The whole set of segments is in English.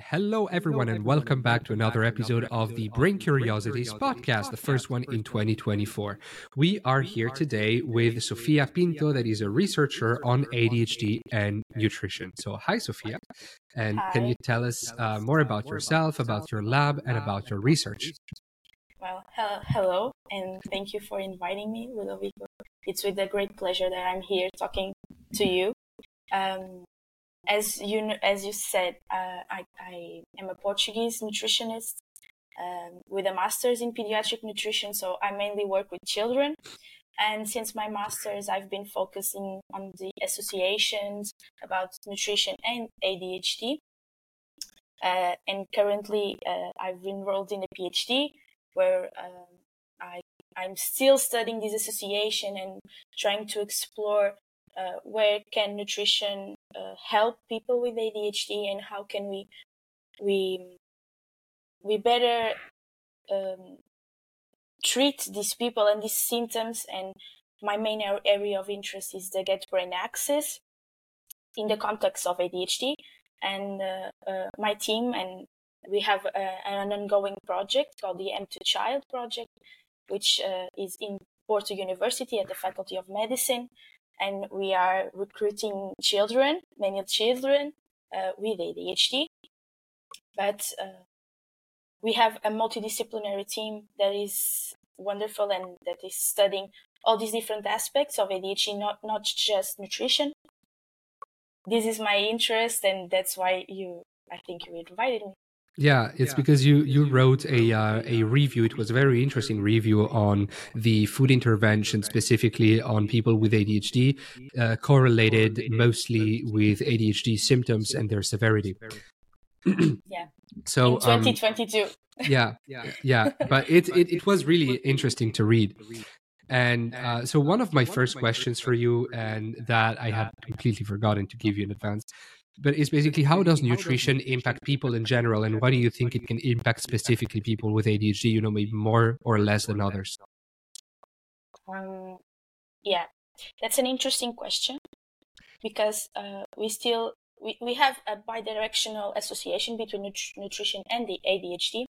Hello, everyone, and welcome back to another episode of the Brain Curiosities podcast, the first one in 2024. We are here today with Sofia Pinto, that is a researcher on ADHD and nutrition. So, hi, Sofia. And can you tell us uh, more about yourself, about your lab, and about your research? Well, hello, and thank you for inviting me, Ludovico. It's with a great pleasure that I'm here talking to you. Um, as you as you said, uh, I, I am a Portuguese nutritionist um, with a master's in pediatric nutrition. So I mainly work with children, and since my master's, I've been focusing on the associations about nutrition and ADHD. Uh, and currently, uh, I've enrolled in a PhD where um, I I'm still studying this association and trying to explore uh, where can nutrition uh, help people with ADHD and how can we we we better um, treat these people and these symptoms. And my main area of interest is the gut brain axis in the context of ADHD and uh, uh, my team and we have uh, an ongoing project called the M2 Child Project, which uh, is in Porto University at the Faculty of Medicine, and we are recruiting children, many children uh, with ADHD. But uh, we have a multidisciplinary team that is wonderful and that is studying all these different aspects of ADHD, not not just nutrition. This is my interest, and that's why you, I think, you invited me. Yeah, it's because you you wrote a uh, a review. It was a very interesting review on the food intervention, specifically on people with ADHD, uh, correlated mostly with ADHD symptoms and their severity. Yeah. So in um, 2022. yeah, yeah, yeah. but it, it it was really interesting to read. And uh, so one of my first questions for you, and that I had completely forgotten to give you in advance, but it's basically how does nutrition impact people in general, and why do you think it can impact specifically people with ADHD? You know, maybe more or less than others. Um, yeah, that's an interesting question because uh, we still we, we have a bidirectional association between nut- nutrition and the ADHD,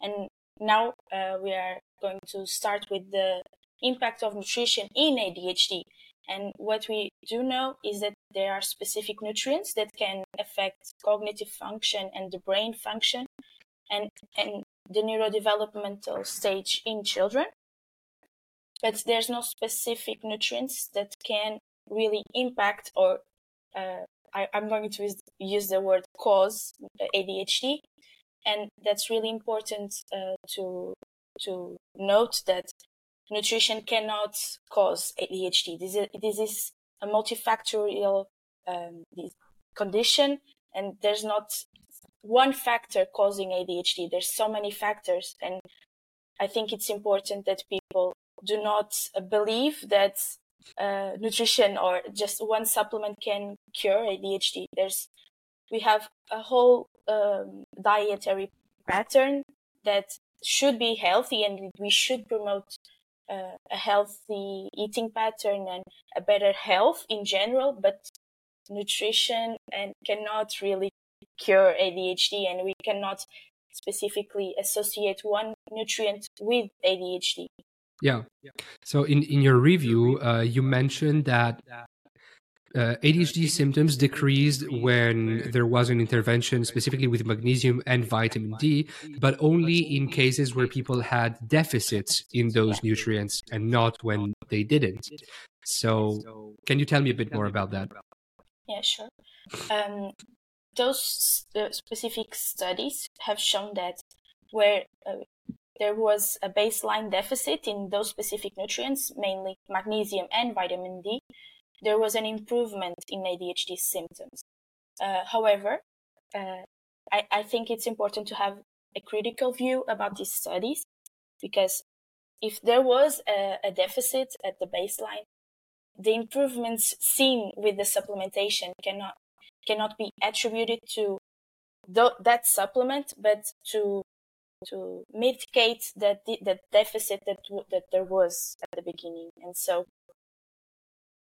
and now uh, we are going to start with the impact of nutrition in ADHD. And what we do know is that there are specific nutrients that can affect cognitive function and the brain function, and and the neurodevelopmental stage in children. But there's no specific nutrients that can really impact or uh, I, I'm going to use, use the word cause uh, ADHD, and that's really important uh, to to note that nutrition cannot cause ADHD. This is this is a multifactorial um, condition, and there's not one factor causing ADHD. There's so many factors, and I think it's important that people do not believe that uh, nutrition or just one supplement can cure ADHD. There's we have a whole um, dietary pattern that should be healthy, and we should promote uh, a healthy eating pattern and a better health in general. But nutrition and cannot really cure ADHD, and we cannot specifically associate one nutrient with ADHD. Yeah. So in in your review, uh, you mentioned that uh, ADHD symptoms decreased when there was an intervention, specifically with magnesium and vitamin D, but only in cases where people had deficits in those nutrients and not when they didn't. So, can you tell me a bit more about that? Yeah, sure. Um, those uh, specific studies have shown that where uh, there was a baseline deficit in those specific nutrients, mainly magnesium and vitamin D, there was an improvement in ADHD symptoms. Uh, however, uh, I, I think it's important to have a critical view about these studies because if there was a, a deficit at the baseline, the improvements seen with the supplementation cannot cannot be attributed to th- that supplement, but to to mitigate that that deficit that that there was at the beginning. And so,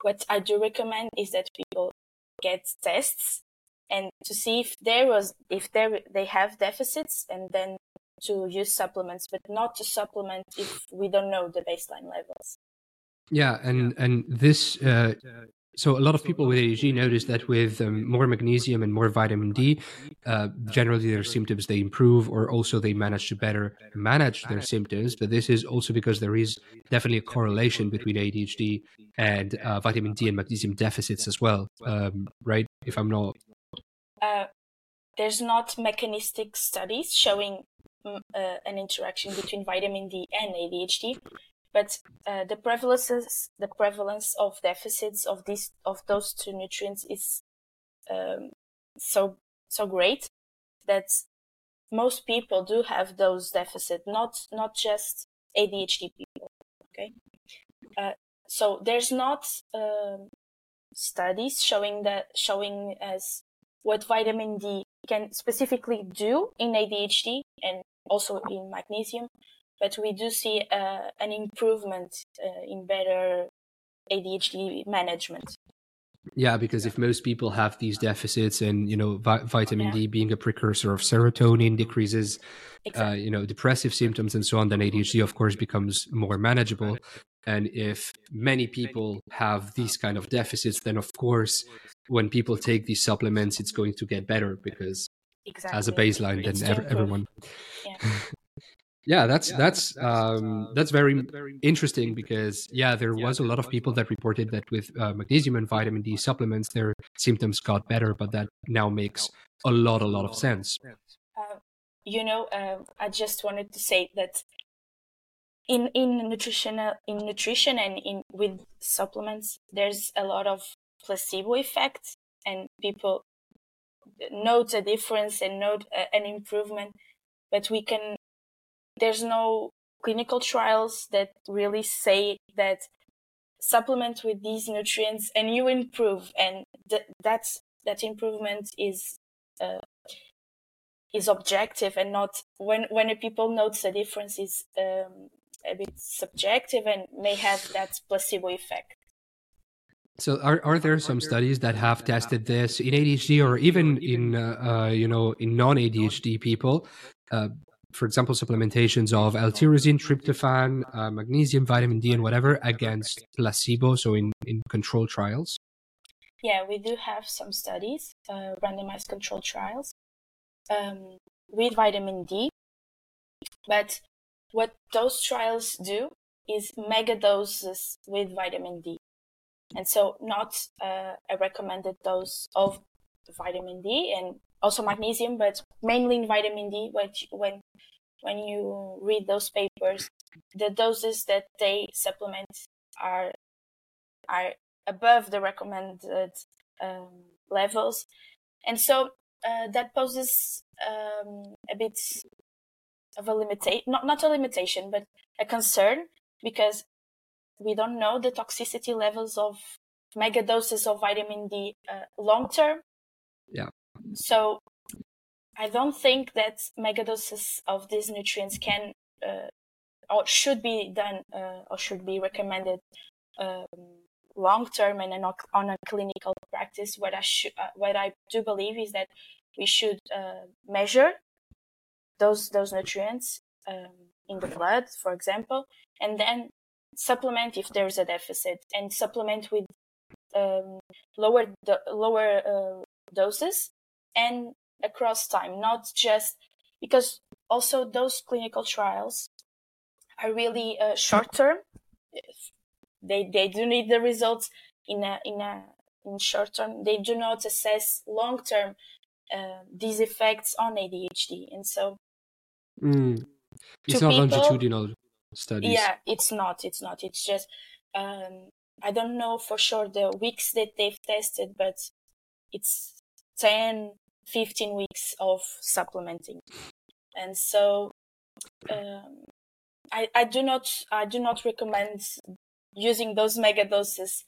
what I do recommend is that people get tests and to see if there was if there they have deficits and then to use supplements but not to supplement if we don't know the baseline levels. Yeah and and this uh, so a lot of people with ADHD notice that with um, more magnesium and more vitamin D, uh, generally their symptoms they improve, or also they manage to better manage their symptoms. But this is also because there is definitely a correlation between ADHD and uh, vitamin D and magnesium deficits as well, um, right? If I'm not. Uh, there's not mechanistic studies showing mm, uh, an interaction between vitamin D and ADHD, but uh, the prevalence the prevalence of deficits of these of those two nutrients is um, so so great that most people do have those deficits not not just adhd people okay? Uh, so there's not um, studies showing that showing as what vitamin d can specifically do in adhd and also in magnesium but we do see uh, an improvement uh, in better ADHD management. Yeah, because if most people have these deficits, and you know, vi- vitamin yeah. D being a precursor of serotonin decreases, uh, exactly. uh, you know, depressive symptoms and so on, then ADHD, of course, becomes more manageable. And if many people have these kind of deficits, then of course, when people take these supplements, it's going to get better because exactly. as a baseline, then ev- everyone. Yeah. yeah that's that's um, that's very interesting because yeah there was a lot of people that reported that with uh, magnesium and vitamin d supplements their symptoms got better but that now makes a lot a lot of sense. uh, you know uh, i just wanted to say that in in nutrition in nutrition and in with supplements there's a lot of placebo effect and people note a difference and note an improvement but we can there's no clinical trials that really say that supplement with these nutrients and you improve. And th- that's that improvement is uh, is objective and not when when people notice a difference is um, a bit subjective and may have that placebo effect. So are, are there some studies that have tested this in ADHD or even in uh, uh, you know in non ADHD people? Uh, for example, supplementations of L-tyrosine, tryptophan, uh, magnesium, vitamin D, and whatever against placebo, so in, in control trials? Yeah, we do have some studies, uh, randomized control trials um, with vitamin D. But what those trials do is mega doses with vitamin D. And so, not uh, a recommended dose of vitamin D and also magnesium, but mainly in vitamin D. Which when when you read those papers, the doses that they supplement are are above the recommended um, levels, and so uh, that poses um, a bit of a limitation, not not a limitation, but a concern because we don't know the toxicity levels of mega doses of vitamin D uh, long term. Yeah. So I don't think that megadoses of these nutrients can uh, or should be done uh, or should be recommended um, long term and on a clinical practice. What I should, uh, what I do believe is that we should uh, measure those those nutrients um, in the blood, for example, and then supplement if there's a deficit, and supplement with um, lower lower uh, doses and across time, not just because also those clinical trials are really uh, short term. They they do need the results in a in a in short term. They do not assess long term uh, these effects on ADHD, and so mm. it's not people, longitudinal studies. Yeah, it's not. It's not. It's just um, I don't know for sure the weeks that they've tested, but it's 10, 15 weeks of supplementing. And so um, I, I do not I do not recommend using those mega doses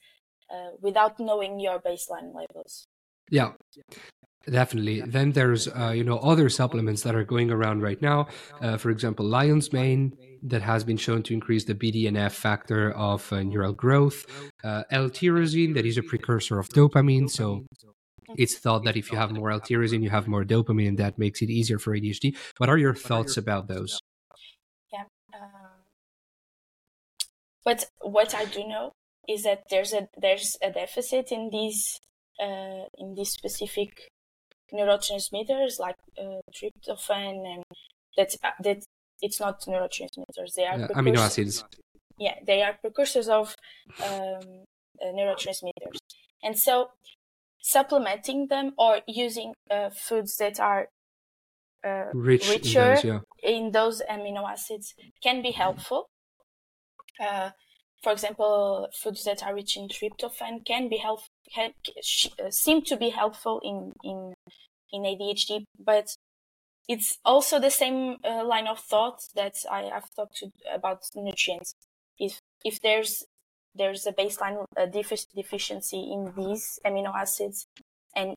uh, without knowing your baseline levels. Yeah, definitely. Then there's uh, you know other supplements that are going around right now. Uh, for example, lion's mane that has been shown to increase the BDNF factor of uh, neural growth. Uh, L-tyrosine that is a precursor of dopamine, so it's thought that if you have more L-tyrosine, you have more dopamine, and that makes it easier for ADHD. What are your thoughts about those? Yeah. Um, but what I do know is that there's a there's a deficit in these uh, in these specific neurotransmitters like uh, tryptophan and that uh, that it's not neurotransmitters they are uh, amino acids yeah they are precursors of um, uh, neurotransmitters and so supplementing them or using uh, foods that are uh, Rich richer in those, yeah. in those amino acids can be helpful uh, for example, foods that are rich in tryptophan can be help, help uh, seem to be helpful in in in ADHD, but it's also the same uh, line of thought that I, have talked to about nutrients. If if there's there's a baseline uh, defi- deficiency in these amino acids, and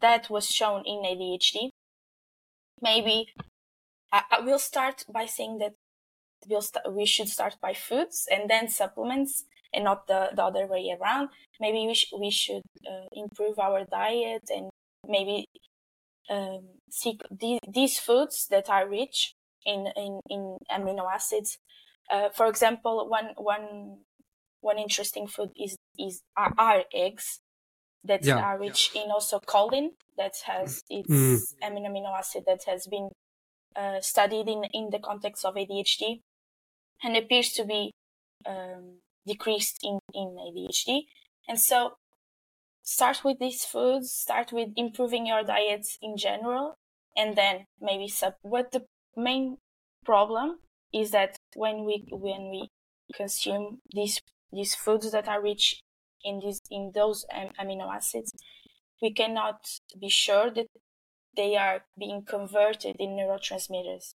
that was shown in ADHD, maybe I, I will start by saying that we'll st- we should start by foods and then supplements and not the, the other way around. Maybe we, sh- we should uh, improve our diet and maybe um, seek the- these foods that are rich in, in, in amino acids. Uh, for example, one, one, one interesting food is, is are, are eggs that yeah. are rich yeah. in also choline that has its mm. amino acid that has been uh, studied in, in the context of ADHD and appears to be um, decreased in, in ADHD. And so start with these foods, start with improving your diet in general, and then maybe sub. What the main problem is that when we when we consume these these foods that are rich in these in those amino acids, we cannot be sure that they are being converted in neurotransmitters.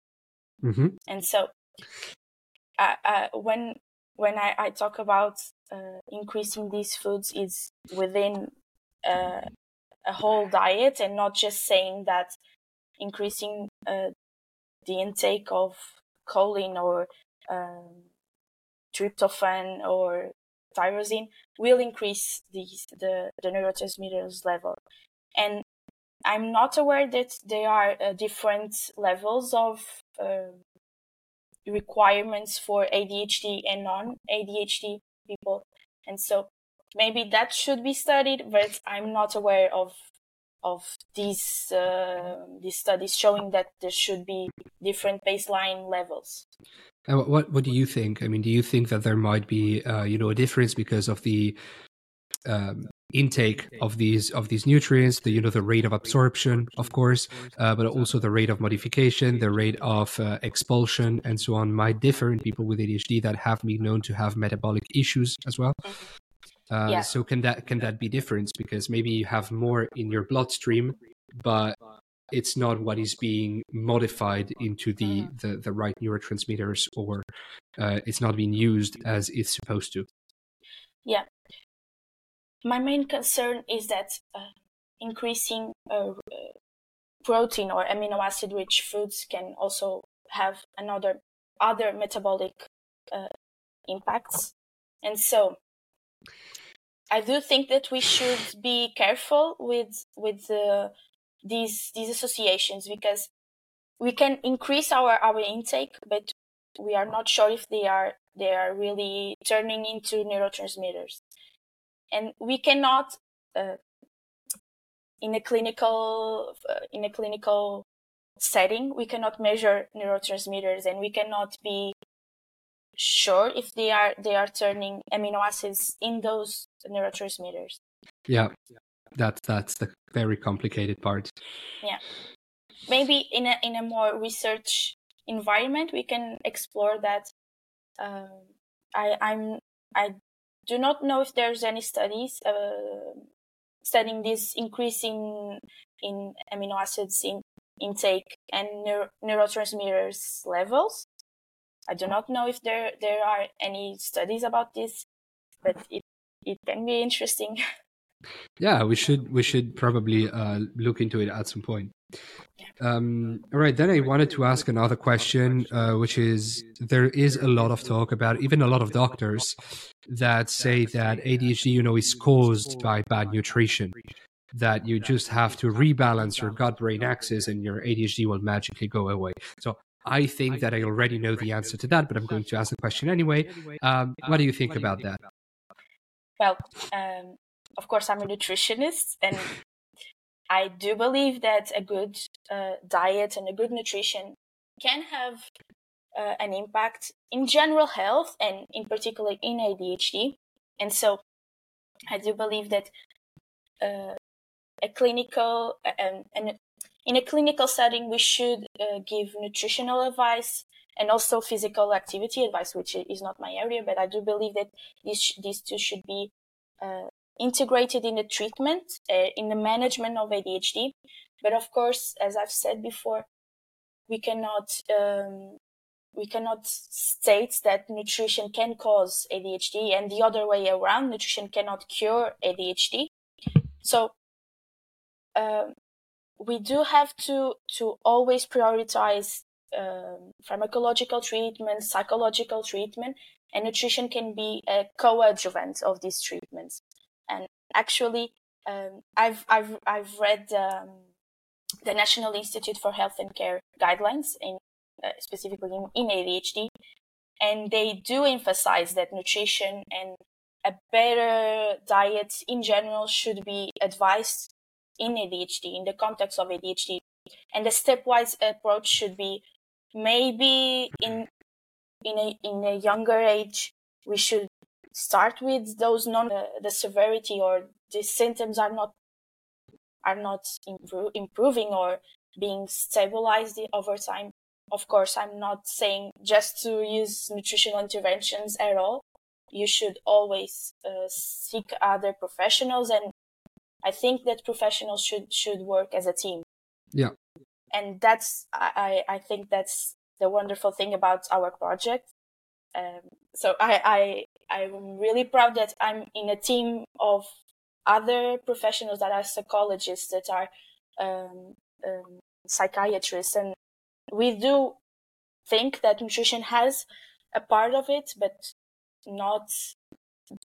Mm-hmm. And so uh, when when I, I talk about uh, increasing these foods is within uh, a whole diet and not just saying that increasing uh, the intake of choline or um, tryptophan or tyrosine will increase these, the, the neurotransmitters level. And I'm not aware that there are uh, different levels of uh, requirements for ADHD and non-ADHD people. And so maybe that should be studied, but I'm not aware of of these uh, these studies showing that there should be different baseline levels. Uh, what what do you think? I mean, do you think that there might be uh, you know a difference because of the um, intake of these of these nutrients the you know the rate of absorption of course uh, but also the rate of modification the rate of uh, expulsion and so on might differ in people with adhd that have been known to have metabolic issues as well uh, yeah. so can that can that be difference because maybe you have more in your bloodstream but it's not what is being modified into the mm-hmm. the, the right neurotransmitters or uh, it's not being used as it's supposed to. Yeah. My main concern is that uh, increasing uh, protein or amino acid rich foods can also have another other metabolic uh, impacts. And so i do think that we should be careful with with these these associations because we can increase our our intake but we are not sure if they are they are really turning into neurotransmitters. And we cannot uh, in a clinical uh, in a clinical setting we cannot measure neurotransmitters and we cannot be sure if they are they are turning amino acids in those neurotransmitters. Yeah that's that's the very complicated part yeah maybe in a in a more research environment we can explore that um, i i'm i do not know if there's any studies uh, studying this increasing in amino acids in intake and neuro- neurotransmitters levels. I do not know if there there are any studies about this, but it it can be interesting. yeah, we should we should probably uh, look into it at some point. Um, all right, then I wanted to ask another question, uh, which is there is a lot of talk about even a lot of doctors that say that ADHD, you know, is caused by bad nutrition. that you just have to rebalance your gut brain axis and your ADHD will magically go away. So I think that I already know the answer to that, but I'm going to ask the question anyway. Um, what do you think about that? Well, um, of course, I'm a nutritionist, and I do believe that a good uh, diet and a good nutrition can have uh, an impact in general health and in particular in ADHD. And so I do believe that uh, a clinical and in a clinical setting, we should uh, give nutritional advice and also physical activity advice, which is not my area, but I do believe that these these two should be uh, integrated in the treatment, uh, in the management of ADHD. But of course, as I've said before, we cannot um, we cannot state that nutrition can cause ADHD and the other way around, nutrition cannot cure ADHD. So um, we do have to to always prioritize um, pharmacological treatment, psychological treatment, and nutrition can be a co-adjuvant of these treatments. And actually, um, I've I've I've read um, the National Institute for Health and Care guidelines in uh, specifically in, in ADHD, and they do emphasize that nutrition and a better diet in general should be advised in ADHD, in the context of ADHD. And the stepwise approach should be maybe in in a in a younger age we should start with those non uh, the severity or the symptoms are not are not improve, improving or being stabilized over time of course i'm not saying just to use nutritional interventions at all you should always uh, seek other professionals and I think that professionals should should work as a team. Yeah. And that's I I think that's the wonderful thing about our project. Um, so I I I'm really proud that I'm in a team of other professionals that are psychologists that are um, um, psychiatrists and we do think that nutrition has a part of it but not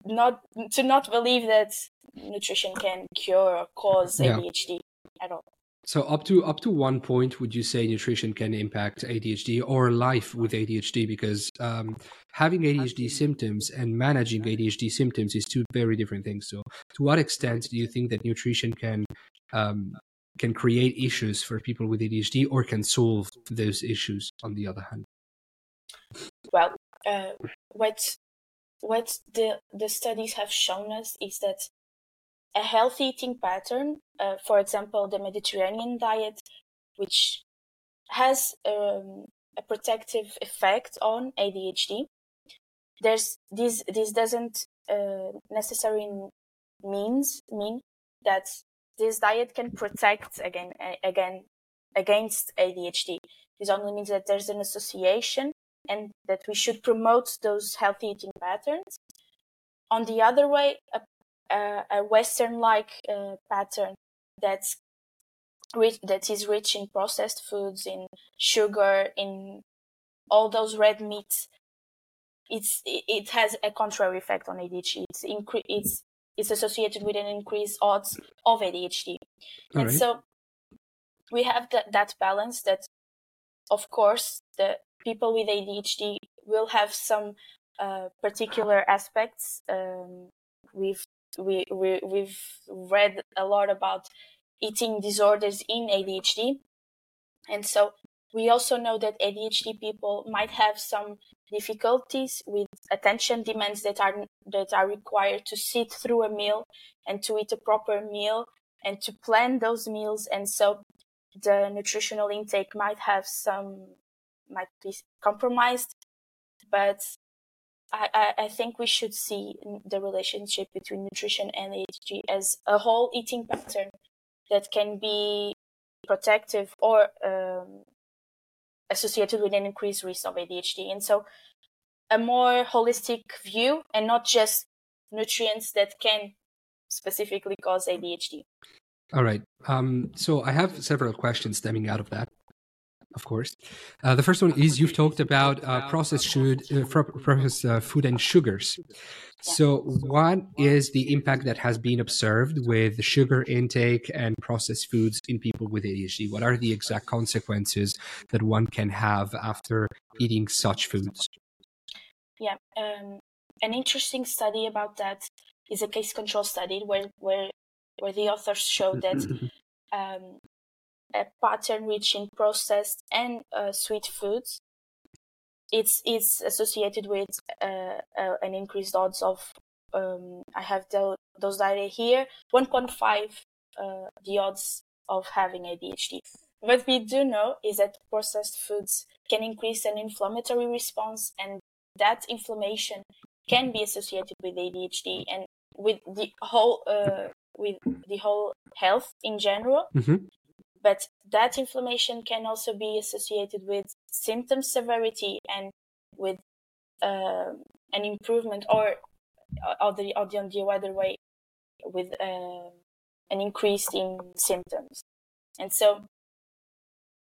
not to not believe that nutrition can cure or cause yeah. ADHD at all. So up to up to one point, would you say nutrition can impact ADHD or life with ADHD? Because um, having ADHD symptoms and managing ADHD symptoms is two very different things. So, to what extent do you think that nutrition can um, can create issues for people with ADHD or can solve those issues? On the other hand, well, uh, what what the the studies have shown us is that a healthy eating pattern, uh, for example, the Mediterranean diet, which has um, a protective effect on ADHD. There's this. This doesn't uh, necessarily means mean that this diet can protect again again against ADHD. This only means that there's an association and that we should promote those healthy eating patterns. On the other way, a a, a Western-like uh, pattern that's rich, that is rich in processed foods, in sugar, in all those red meats. It's it has a contrary effect on ADHD. It's incre- it's it's associated with an increased odds of ADHD, all and right. so we have that that balance. That of course the people with ADHD will have some uh, particular aspects. Um, we've we, we we've read a lot about eating disorders in ADHD, and so we also know that ADHD people might have some difficulties with attention demands that are that are required to sit through a meal and to eat a proper meal and to plan those meals. And so the nutritional intake might have some might be compromised but I, I think we should see the relationship between nutrition and ADHD as a whole eating pattern that can be protective or um, associated with an increased risk of ADHD. And so, a more holistic view and not just nutrients that can specifically cause ADHD. All right. Um, so, I have several questions stemming out of that. Of course. Uh, the first one is you've talked about uh, processed, should, uh, processed uh, food and sugars. So, what is the impact that has been observed with sugar intake and processed foods in people with ADHD? What are the exact consequences that one can have after eating such foods? Yeah, um, an interesting study about that is a case control study where where where the authors showed that um, a pattern rich in processed and uh, sweet foods it's it's associated with uh, uh, an increased odds of um, I have the, those data here 1.5 uh, the odds of having ADHD. What we do know is that processed foods can increase an inflammatory response, and that inflammation can be associated with ADHD and with the whole uh, with the whole health in general. Mm-hmm. But that inflammation can also be associated with symptom severity and with uh, an improvement, or or the or the, the other way, with uh, an increase in symptoms. And so,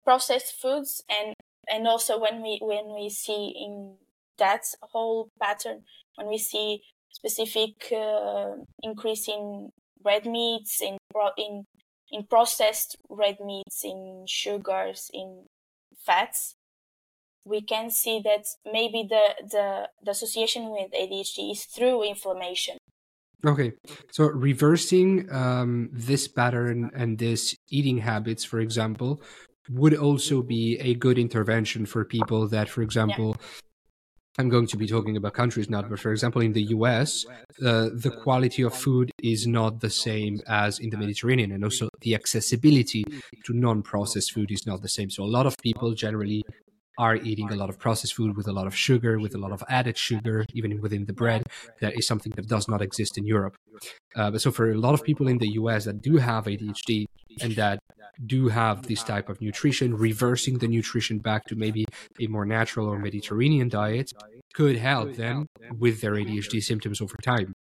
processed foods and and also when we when we see in that whole pattern when we see specific uh, increase in red meats in in in processed red meats in sugars in fats we can see that maybe the the, the association with ADHD is through inflammation Okay, so reversing um, this pattern and this eating habits, for example, would also be a good intervention for people that, for example, yeah. I'm going to be talking about countries now, but for example, in the US, uh, the quality of food is not the same as in the Mediterranean, and also the accessibility to non processed food is not the same. So, a lot of people generally are eating a lot of processed food with a lot of sugar, with a lot of added sugar, even within the bread. That is something that does not exist in Europe. Uh, but so for a lot of people in the US that do have ADHD and that do have this type of nutrition, reversing the nutrition back to maybe a more natural or Mediterranean diet could help them with their ADHD symptoms over time.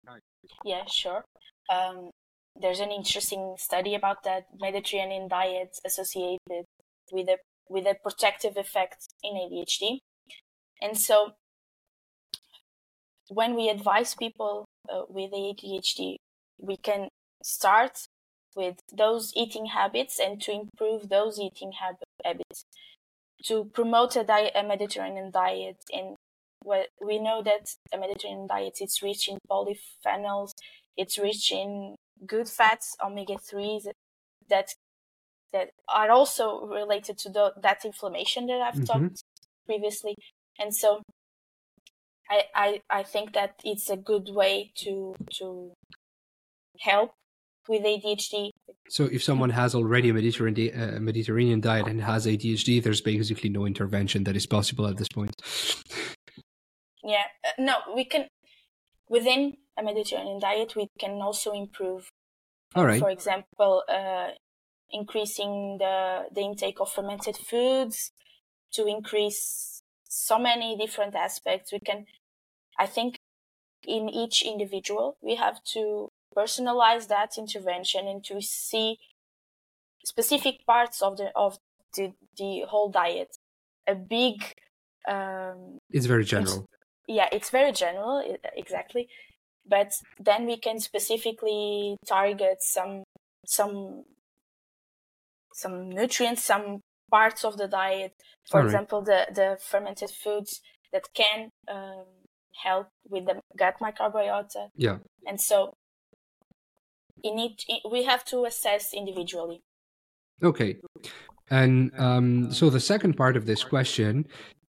Yeah, sure. Um, there's an interesting study about that Mediterranean diet associated with a with a protective effect in ADHD. And so when we advise people uh, with ADHD, we can start with those eating habits and to improve those eating hab- habits to promote a, diet, a Mediterranean diet. And well, we know that a Mediterranean diet is rich in polyphenols, it's rich in good fats, omega threes that that are also related to the, that inflammation that I've mm-hmm. talked previously. And so I, I I think that it's a good way to to help with ADHD. So if someone has already a Mediterranean, uh, Mediterranean diet and has ADHD, there's basically no intervention that is possible at this point. Yeah, uh, no, we can within a Mediterranean diet we can also improve. All right. For example, uh, increasing the, the intake of fermented foods to increase so many different aspects. We can, I think, in each individual, we have to personalize that intervention and to see specific parts of the of the, the whole diet. A big. Um, it's very general. It's, yeah, it's very general, exactly. But then we can specifically target some some some nutrients, some parts of the diet. For All example, right. the, the fermented foods that can um, help with the gut microbiota. Yeah. And so in it, we have to assess individually. Okay. And um, so the second part of this question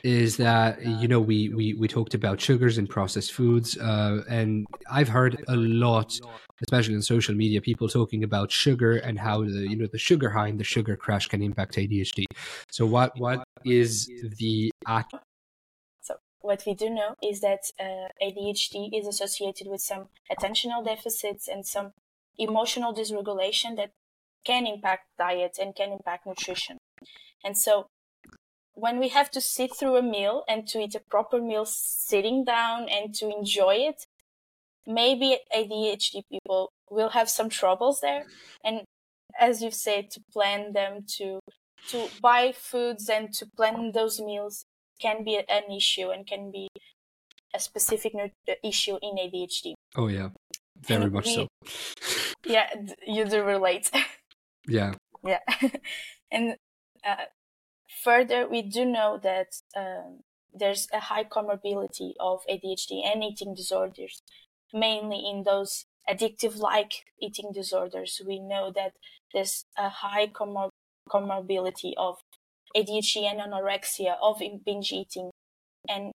is that you know we we we talked about sugars and processed foods uh, and i've heard a lot especially on social media people talking about sugar and how the you know the sugar high and the sugar crash can impact adhd so what what is the so what we do know is that uh, adhd is associated with some attentional deficits and some emotional dysregulation that can impact diet and can impact nutrition and so when we have to sit through a meal and to eat a proper meal sitting down and to enjoy it, maybe ADHD people will have some troubles there. And as you've said, to plan them to to buy foods and to plan those meals can be an issue and can be a specific uh, issue in ADHD. Oh yeah, very much we, so. yeah, you do relate. yeah. Yeah, and uh, further, we do know that um, there's a high comorbidity of ADHD and eating disorders, mainly in those addictive like eating disorders. We know that there's a high comor- comorbidity of ADHD and anorexia, of binge eating. And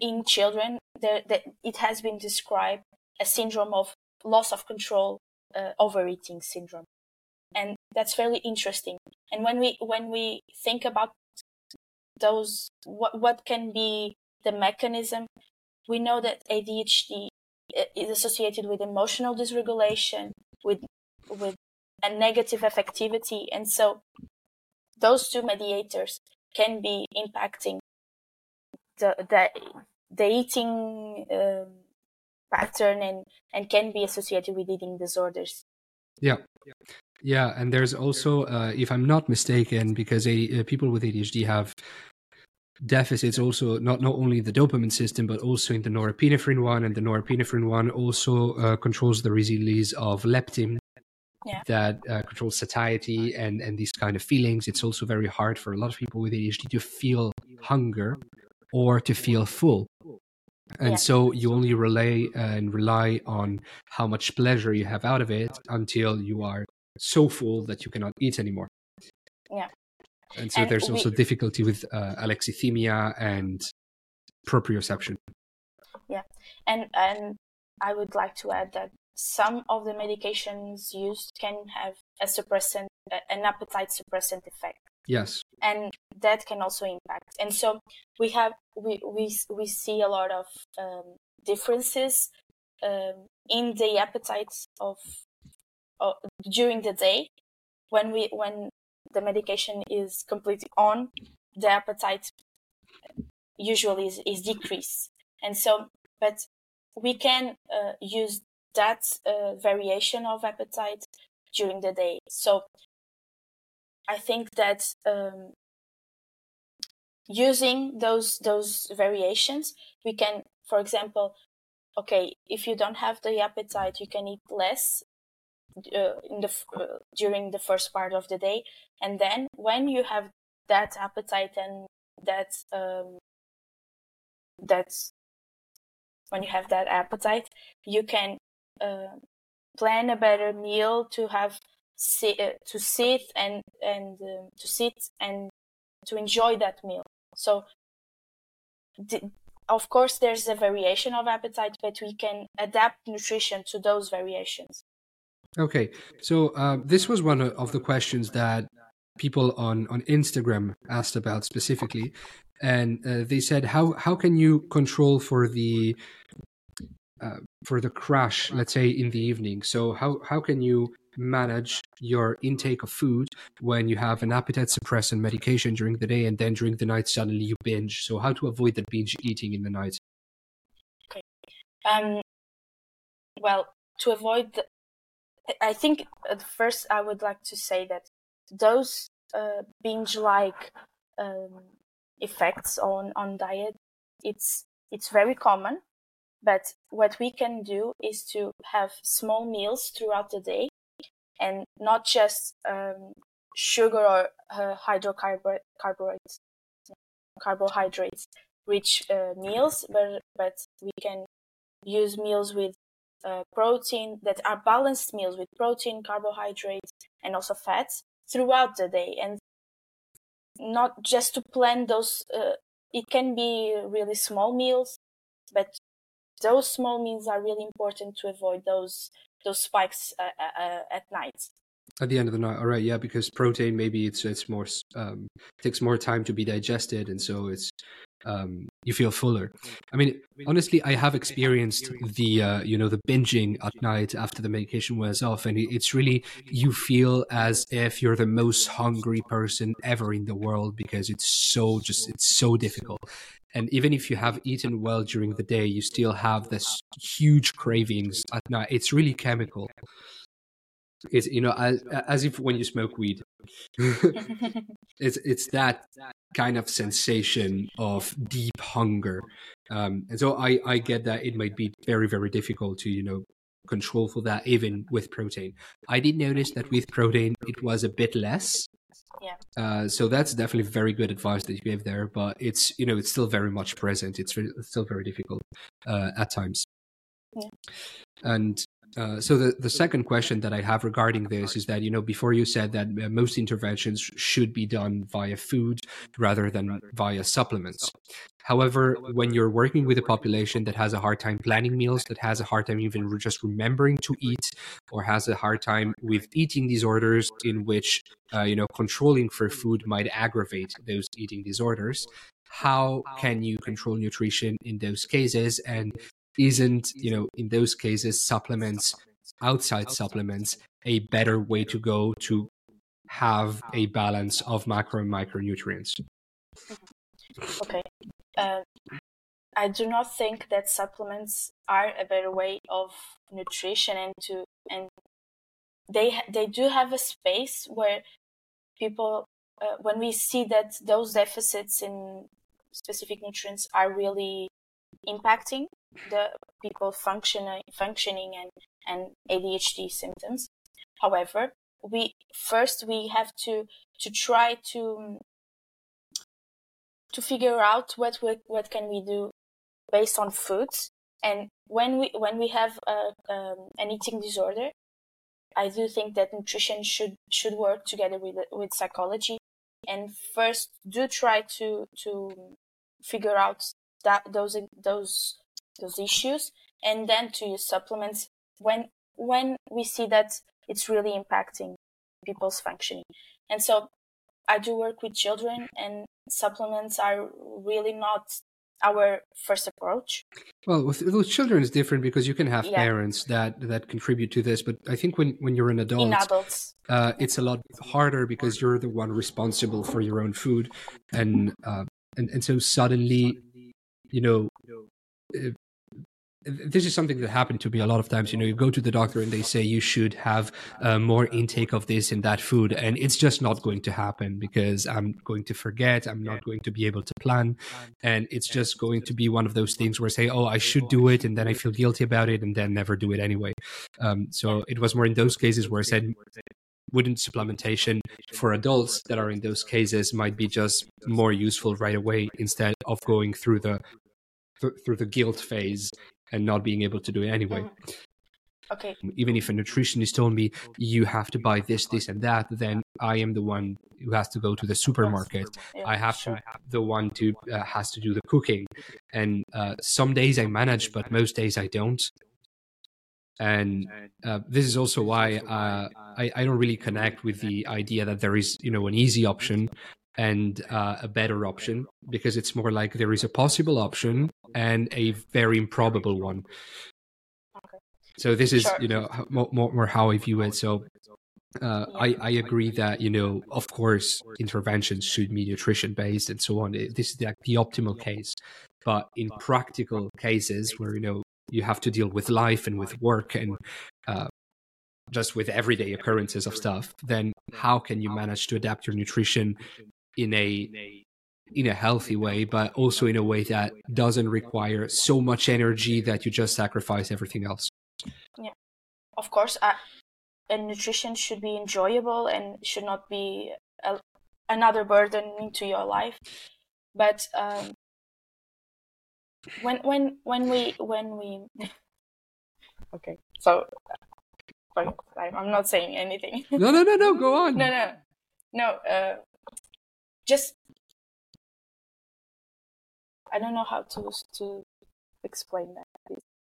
in children, there, there, it has been described a syndrome of loss of control, uh, overeating syndrome. And that's very interesting. And when we, when we think about those, what, what can be the mechanism, we know that ADHD uh, is associated with emotional dysregulation, with, with a negative affectivity. And so those two mediators can be impacting the the, the eating um, pattern and and can be associated with eating disorders. Yeah. Yeah, and there's also, uh, if I'm not mistaken, because a, uh, people with ADHD have deficits also not not only the dopamine system but also in the norepinephrine one and the norepinephrine one also uh, controls the release of leptin yeah. that uh, controls satiety and and these kind of feelings. It's also very hard for a lot of people with ADHD to feel hunger or to feel full. And yeah. so you only relay and rely on how much pleasure you have out of it until you are so full that you cannot eat anymore. Yeah. And so and there's we, also difficulty with uh, alexithymia and proprioception. Yeah, and and I would like to add that some of the medications used can have a suppressant, an appetite suppressant effect. Yes. And that can also impact. And so we have, we, we, we see a lot of um, differences um, in the appetites of, during the day when we, when the medication is completely on, the appetite usually is, is decreased. And so, but we can uh, use that uh, variation of appetite during the day. So I think that um, using those those variations, we can, for example, okay, if you don't have the appetite, you can eat less uh, in the uh, during the first part of the day, and then when you have that appetite and that um, that's when you have that appetite, you can uh, plan a better meal to have uh, to sit and and uh, to sit and to enjoy that meal. So, of course, there's a variation of appetite, but we can adapt nutrition to those variations. Okay, so uh, this was one of the questions that people on on Instagram asked about specifically, and uh, they said how how can you control for the uh, for the crash, let's say in the evening. So how how can you manage your intake of food when you have an appetite suppressant medication during the day and then during the night suddenly you binge? So how to avoid that binge eating in the night? Okay. Um. Well, to avoid, the, I think at first I would like to say that those uh, binge-like um, effects on on diet, it's it's very common but what we can do is to have small meals throughout the day and not just um, sugar or uh, hydrocarbohydrates, carbohydrates rich uh, meals, but, but we can use meals with uh, protein that are balanced meals with protein, carbohydrates, and also fats throughout the day. And not just to plan those, uh, it can be really small meals, but those small meals are really important to avoid those those spikes uh, uh, uh, at night. At the end of the night all right yeah because protein maybe it's it's more um, takes more time to be digested and so it's um, you feel fuller. I mean honestly i have experienced the uh, you know the binging at night after the medication wears off and it's really you feel as if you're the most hungry person ever in the world because it's so just it's so difficult. And even if you have eaten well during the day you still have this huge cravings at night. It's really chemical it's you know as, as if when you smoke weed. It's it's that kind of sensation of deep hunger. Um, and so i i get that it might be very very difficult to you know control for that even with protein. I did notice that with protein it was a bit less. Yeah. Uh, so that's definitely very good advice that you gave there but it's you know it's still very much present. It's, re- it's still very difficult uh, at times. Yeah. and uh, so the, the second question that I have regarding this is that you know before you said that uh, most interventions should be done via food rather than via supplements. However, when you're working with a population that has a hard time planning meals, that has a hard time even just remembering to eat, or has a hard time with eating disorders, in which uh, you know controlling for food might aggravate those eating disorders, how can you control nutrition in those cases? And isn't you know in those cases supplements outside supplements a better way to go to have a balance of macro and micronutrients. Okay. Uh, i do not think that supplements are a better way of nutrition and to and they they do have a space where people uh, when we see that those deficits in specific nutrients are really impacting the people functioning functioning and and ADHD symptoms. However, we first we have to to try to to figure out what we, what can we do based on foods and when we when we have a, um, an eating disorder i do think that nutrition should should work together with with psychology and first do try to to figure out that those those those issues and then to use supplements when when we see that it's really impacting people's functioning. And so i do work with children and supplements are really not our first approach. Well with, with children it's different because you can have Yeah. parents that that contribute to this but i think when when you're an adult in adults. uh, it's a lot harder because you're the one responsible for your own food and uh, and, and so suddenly you know uh, this is something that happened to me a lot of times. You know you go to the doctor and they say you should have uh, more intake of this and that food and it's just not going to happen because i'm going to forget. I'm not going to be able to plan. And it's just going to be one of those things where i say oh i should do it and then i feel guilty about it and then never do it anyway. Um, so it was more in those cases where i said wouldn't supplementation for adults that are in those cases might be just more useful right away instead of going through the th- through the guilt phase and not being able to do it anyway. Mhm. okay. Even if a nutritionist told me you have to buy this this and that then i am the one who has to go to the supermarket. Yeah, i have sure. to the one to uh, has to do the cooking. And uh, some days i manage but most days i don't. And uh, this is also why uh, I, I don't really connect with the idea that there is you know an easy option and uh, a better option because it's more like there is a possible option and a very improbable one Okay. so this is Sure. you know more, more, more how i view it so uh, I, I agree that you know of course interventions should be nutrition based and so on this is like the optimal case but in practical cases where you know you have to deal with life and with work and uh, just with everyday occurrences of stuff then how can you manage to adapt your nutrition in a in a healthy way but also in a way that doesn't require so much energy that you just sacrifice everything else. Yeah, of course uh, and nutrition should be enjoyable and should not be a, another burden into your life. But um, when when when we when we okay so uh, i'm not saying anything. No no no no go on. No no no uh, just i don't know how to to explain that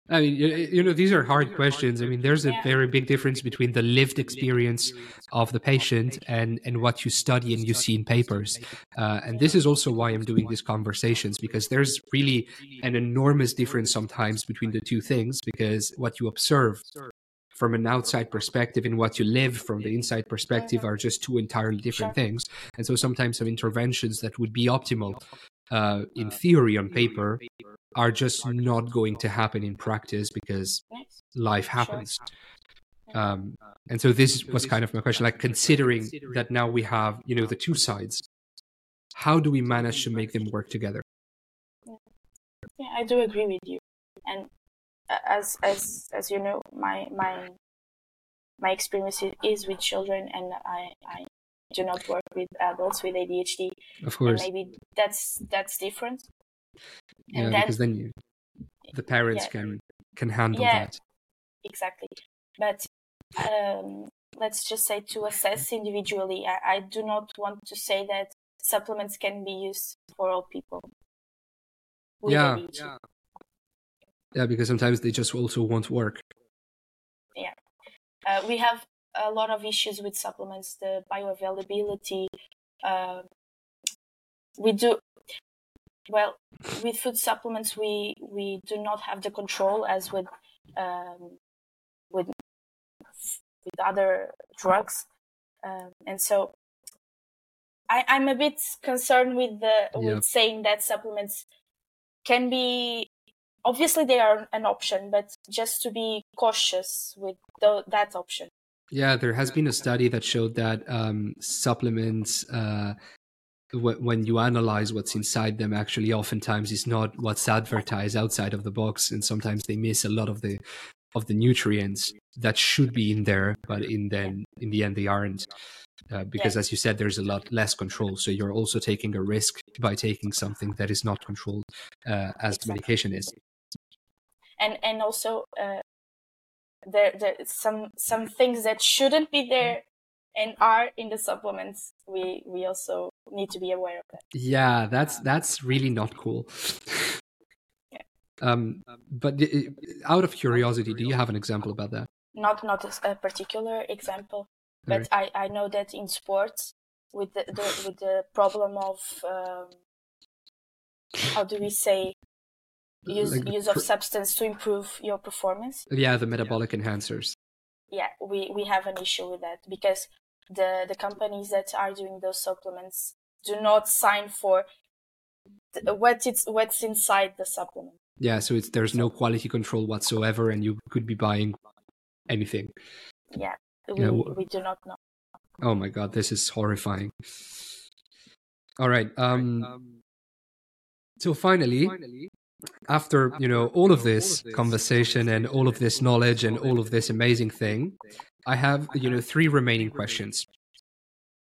I mean, you, know, these are hard questions. I mean, there's a Yeah. very big difference between the lived experience of the patient and, and what you study and you see in papers. Uh, and this is also why I'm doing these conversations because there's really an enormous difference sometimes between the two things because what you observe from an outside perspective and what you live from the inside perspective are just two entirely different things. And so sometimes some interventions that would be optimal uh, in theory on paper are just not going to happen in practice because life happens. Um, and so this was kind of my question, like considering that now we have, you know, the two sides, how do we manage to make them work together? Yeah, I do agree with you. And as as as you know, my my my experience is with children, and I I do not work with adults with ADHD. Of course, and maybe that's that's different. And yeah, because then you, the parents yeah. can can handle yeah, that. Exactly, but um, let's just say to assess individually. I, I do not want to say that supplements can be used for all people. Yeah, yeah. Yeah, because sometimes they just also won't work. Yeah. Uh, we have a lot of issues with supplements, the bioavailability. Uh, we do well with food supplements. We we do not have the control as with um, with with other drugs, um, and so I, I'm a bit concerned with the with saying that supplements can be obviously they are an option, but just to be cautious with the, that option. Yeah, there has been a study that showed that um, supplements, uh, w- when you analyze what's inside them, actually oftentimes is not what's advertised outside of the box, and sometimes they miss a lot of the of the nutrients that should be in there, but in then in the end they aren't. Uh, because yeah. as you said there's a lot less control so you're also taking a risk by taking something that is not controlled uh, as exactly. medication is and and also uh, there there some some things that shouldn't be there and are in the supplements we we also need to be aware of that yeah that's that's really not cool yeah. um but out of curiosity do you have an example about that not not a particular example but right. i i know that in sports with the, the with the problem of um, how do we say use like use of substance to improve your performance. Yeah, the metabolic yeah. enhancers. Yeah, we we have an issue with that because the the companies that are doing those supplements do not sign for what it's what's inside the supplement. Yeah, so it's there's no quality control whatsoever, and you could be buying anything. Yeah, we, yeah, we do not know. Oh my god, this is horrifying. All right. Um, so finally, finally, after you know all of this conversation and all of this knowledge and all of this amazing thing i have you know three remaining questions.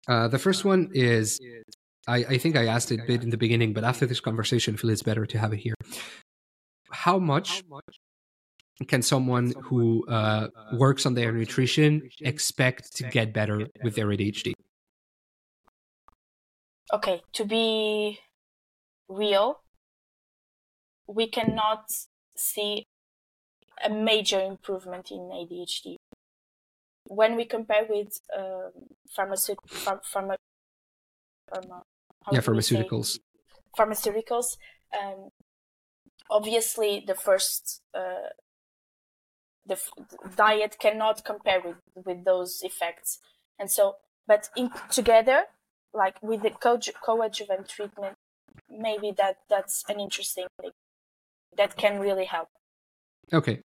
uh, the first one is I, I think i asked it a bit in the beginning but after this conversation I feel it's better to have it here. How much can someone who uh, works on their nutrition expect to get better with their adhd okay to be real we cannot see a major improvement in ADHD. When we compare with um, pharma, pharma, pharma, yeah, pharmaceuticals, pharmaceuticals, um, obviously the first uh, the f- diet cannot compare with, with those effects, and so but in together, like with the co- co-adjuvant treatment, maybe that that's an interesting thing that can really help. Okay.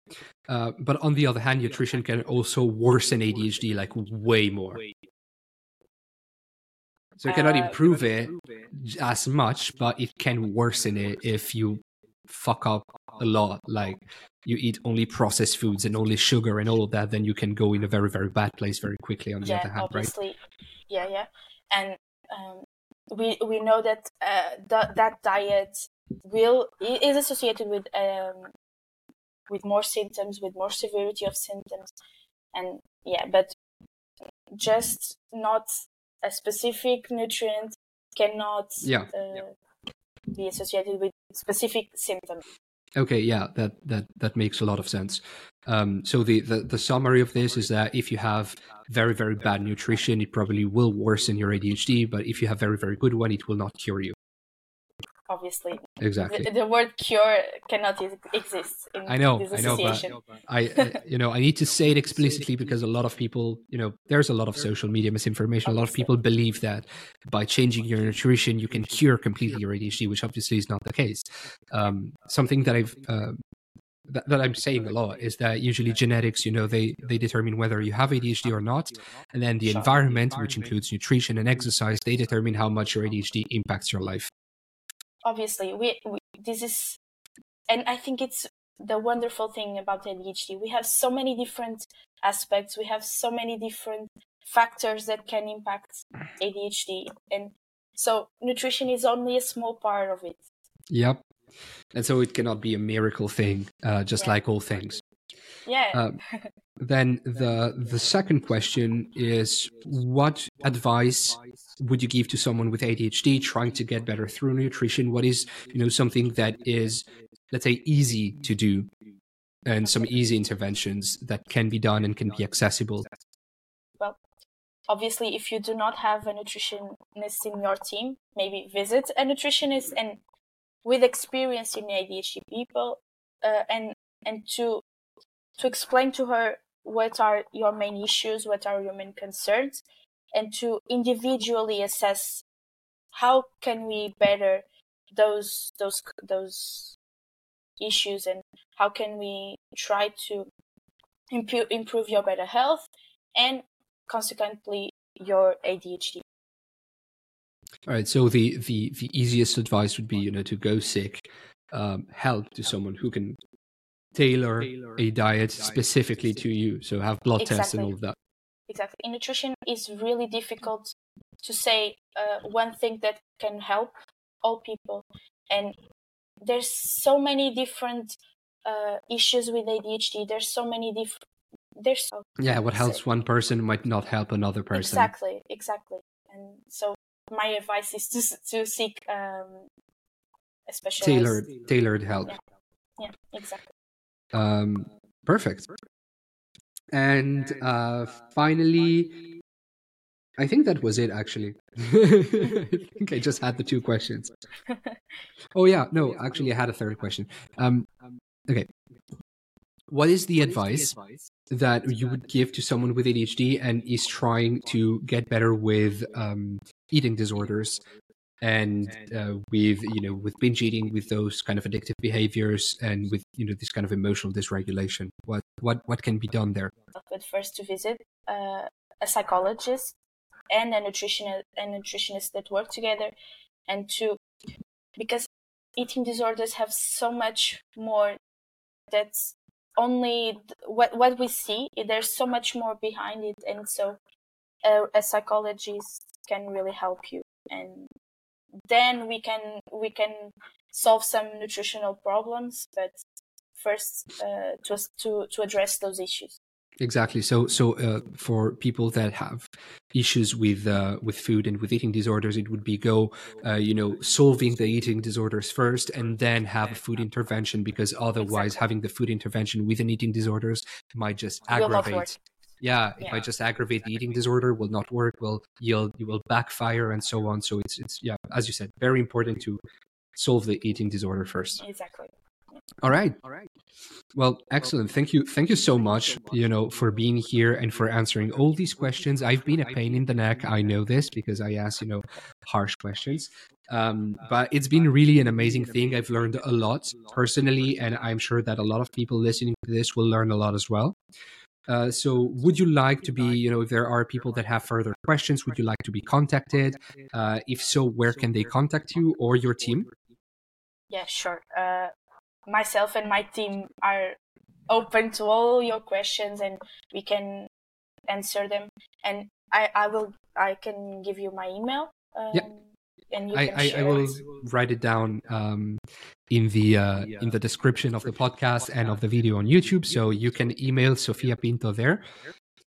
Uh, but on the other hand, nutrition can also worsen ADHD like way more. So it cannot uh, improve it as much, but it can worsen it if you fuck up a lot. Like you eat only processed foods and only sugar and all of that, then you can go in a very, very bad place very quickly. On the yeah, other hand, obviously. right? Yeah, yeah. And um, we we know that uh, th- that diet will is associated with um, with more symptoms, with more severity of symptoms, and yeah, but just not a specific nutrient cannot yeah. Uh, be associated with specific symptoms. Okay, yeah, that that that makes a lot of sense. Um, so the, the the summary of this is that if you have very very bad nutrition, it probably will worsen your ADHD, but if you have very very good one, it will not cure you obviously. Exactly. The, the, word cure cannot exist in i know this i know but I, I you know i need to say it explicitly because a lot of people you know there's a lot of social media misinformation. A lot of people believe that by changing your nutrition you can cure completely your adhd which obviously is not the case. Um, something that i've uh, that, that, I'm saying a lot is that usually genetics, you know, they they determine whether you have ADHD or not, and then the environment, which includes nutrition and exercise, they determine how much your ADHD impacts your life. Obviously, we, we this is, and I think it's the wonderful thing about ADHD. We have so many different aspects. We have so many different factors that can impact ADHD, and so nutrition is only a small part of it. Yep. And so it cannot be a miracle thing, uh, just yeah. like all things. Yeah. Uh, then the the second question is what advice would you give to someone with ADHD trying to get better through nutrition? What is, you know, something that is let's say easy to do and some easy interventions that can be done and can be accessible? Well, obviously if you do not have a nutritionist in your team, maybe visit a nutritionist and with experience in ADHD people uh, and and to to explain to her what are your main issues, what are your main concerns, and to individually assess how can we better those those those issues and how can we try to improve improve your better health and consequently your ADHD. All right. So the the the easiest advice would be, you know, to go seek um, help to someone who can tailor, a diet specifically to you. So have blood exactly. tests and all of that. Exactly. In nutrition, it's really difficult to say uh, one thing that can help all people, and there's so many different uh, issues with ADHD. There's so many different. There's so yeah. What helps one person might not help another person. Exactly. Exactly. And so my advice is to to seek um, a specialized tailored tailored help. Yeah, yeah exactly. Um, perfect. And uh, finally, I think that was it. Actually, I think I just had the two questions. oh yeah, no, actually, I had a third question. Um, okay, what is the advice that you would give to someone with ADHD and is trying to get better with um, eating disorders and uh, with you know with binge eating with those kind of addictive behaviors and with you know this kind of emotional dysregulation what what what can be done there? But first to visit uh, a psychologist and a nutritionist a nutritionist that work together and to because eating disorders have so much more that's only what what we see there's so much more behind it and so a, a psychologist can really help you and then we can we can solve some nutritional problems but first uh, to, to to address those issues. Exactly. So so uh, for people that have issues with uh, with food and with eating disorders it would be go uh, you know solving the eating disorders first and then have a food intervention because otherwise exactly. having the food intervention with an eating disorders might just aggravate yeah, yeah, if I just aggravate the eating disorder, will not work, will you'll you will backfire, and so on. So it's it's yeah, as you said, very important to solve the eating disorder first. Exactly. All right. All right. Well, excellent. Thank you. Thank you so much, you know, for being here and for answering all these questions. I've been a pain in the neck. I know this because I ask, you know, harsh questions. Um, but it's been really an amazing thing. I've learned a lot personally, and I'm sure that a lot of people listening to this will learn a lot as well. Uh, so would you like to be you know if there are people that have further questions would you like to be contacted? Uh, if so where can they contact you or your team? yeah sure. Uh, myself and my team are open to all your questions and we can answer them. And i i will i can give you my email um, yeah and you I, I, I, will write it down um, in the uh, in the description of the podcast and of the video on YouTube, so you can email Sofia Pinto there,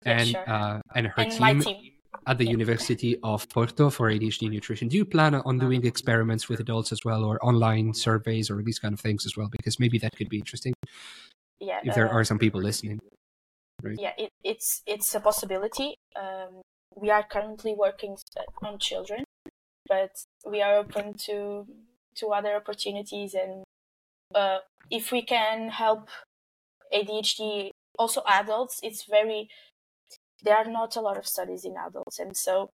and sure. uh, and her and team, team, at the yeah. University of Porto for ADHD nutrition. Do you plan on doing experiments with adults as well, or online surveys, or these kind of things as well? Because maybe that could be interesting. Yeah, if there uh, are some people listening. Right? Yeah, it, it's it's a possibility. Um, we are currently working on children but we are open to to other opportunities and uh, if we can help ADHD also adults, it's very there are not a lot of studies in adults, and so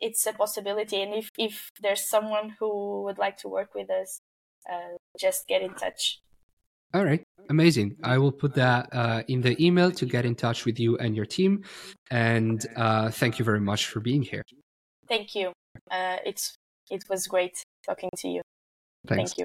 it's a possibility. And if if there's someone who would like to work with us, uh, just get in touch. All right, amazing. I will put that uh, in the email to get in touch with you and your team. And uh, thank you very much for being here. Thank you. Uh, it's it was great talking to you. Thanks. Thank you.